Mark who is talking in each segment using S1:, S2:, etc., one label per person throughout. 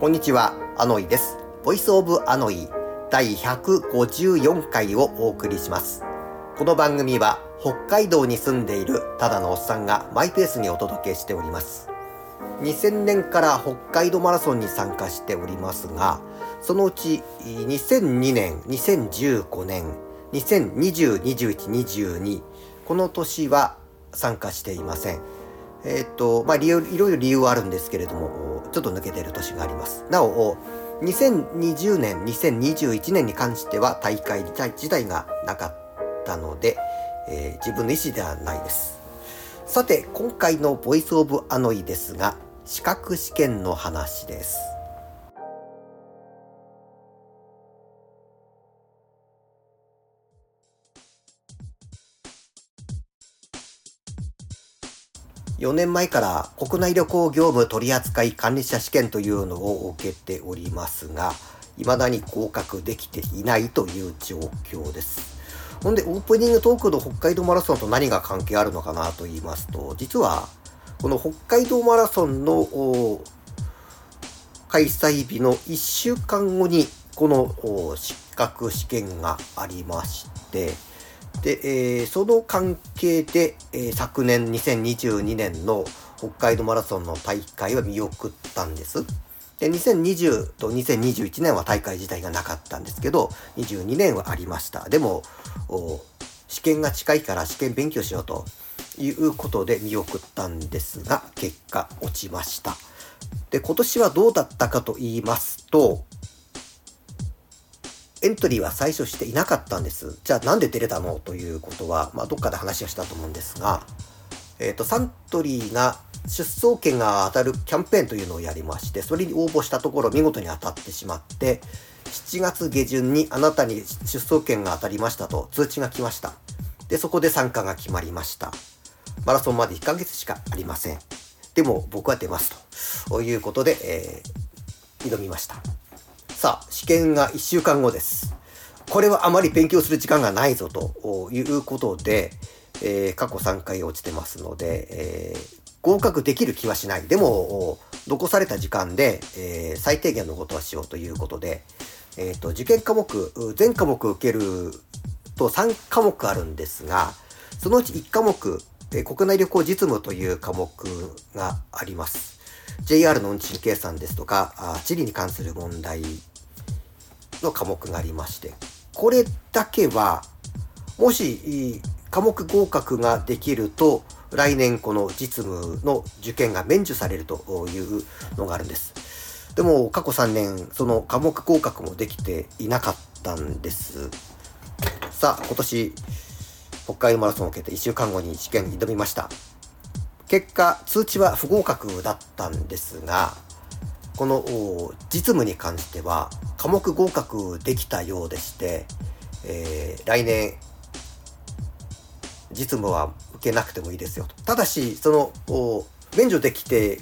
S1: こんにちは、アノイです。 Voice of アノイ第154回をお送りします。この番組は北海道に住んでいるただのおっさんがマイペースにお届けしております。2000年から北海道マラソンに参加しておりますが、そのうち2002年、2015年、2020、21、22、この年は参加していません。えっ、と、まあ、理由、いろいろ理由はあるんですけれども、ちょっと抜けてる年があります。なお、2020年、2021年に関しては大会自体がなかったので、えー、自分の意思ではないです。さて、今回のボイスオブアノイですが、資格試験の話です。4年前から国内旅行業務取扱管理者試験というのを受けておりますが、未だに合格できていないという状況です。ほんで、オープニングトークの北海道マラソンと何が関係あるのかなと言いますと、実は、この北海道マラソンの開催日の1週間後に、この資格試験がありまして、で、えー、その関係で、えー、昨年2022年の北海道マラソンの大会は見送ったんです。で、2020と2021年は大会自体がなかったんですけど、22年はありました。でも、試験が近いから試験勉強しようということで見送ったんですが、結果落ちました。で、今年はどうだったかと言いますと、エントリーは最初していなかったんです。じゃあなんで出れたの？ということは、まあ、どっかで話をしたと思うんですが、えっ、ー、と、サントリーが出走権が当たるキャンペーンというのをやりまして、それに応募したところ見事に当たってしまって、7月下旬にあなたに出走権が当たりましたと通知が来ました。で、そこで参加が決まりました。マラソンまで1ヶ月しかありません。でも僕は出ますということで、えー、挑みました。さあ、試験が1週間後です。これはあまり勉強する時間がないぞということで、えー、過去3回落ちてますので、えー、合格できる気はしない。でも、残された時間で、えー、最低限のことはしようということで、えっ、と、受験科目、全科目受けると3科目あるんですが、そのうち1科目、え国内旅行実務という科目があります。JR の運賃計算ですとか、地理に関する問題の科目がありまして、これだけは、もし科目合格ができると、来年この実務の受験が免除されるというのがあるんです。でも過去3年、その科目合格もできていなかったんです。さあ、今年、北海道マラソンを受けて1週間後に試験に挑みました。結果、通知は不合格だったんですが、この実務に関しては科目合格できたようでして、えー、来年実務は受けなくてもいいですよと。ただし、その、免除できて、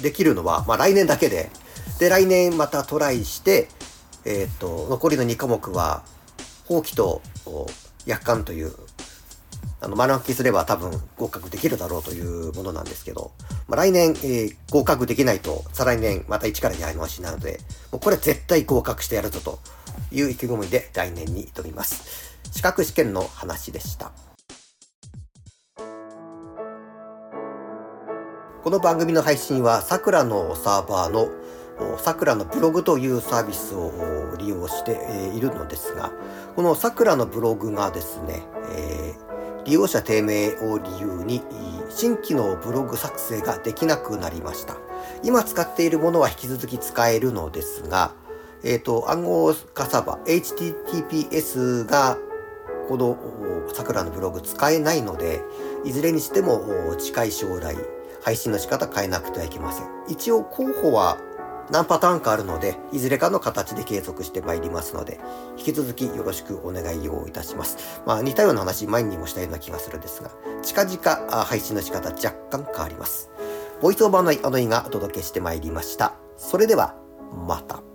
S1: できるのは、まあ来年だけで、で、来年またトライして、えっ、ー、と、残りの2科目は、放棄と約款というあの、丸暗記すれば多分合格できるだろうというものなんですけど、まあ、来年、えー、合格できないと、再来年また一からやり直しなので、もうこれ絶対合格してやるぞという意気込みで来年に挑みます。資格試験の話でした。この番組の配信は、桜のサーバーの桜のブログというサービスを利用しているのですが、この桜のブログがですね、えー利用者低迷を理由に新規のブログ作成ができなくなりました。今使っているものは引き続き使えるのですが、えっ、ー、と、暗号化サーバー、HTTPS がこの桜のブログ使えないので、いずれにしても近い将来、配信の仕方変えなくてはいけません。一応候補は何パターンかあるので、いずれかの形で継続してまいりますので、引き続きよろしくお願いをいたします。まあ似たような話、前にもしたような気がするんですが、近々配信の仕方若干変わります。ボイスオーバーのあのイがお届けしてまいりました。それでは、また。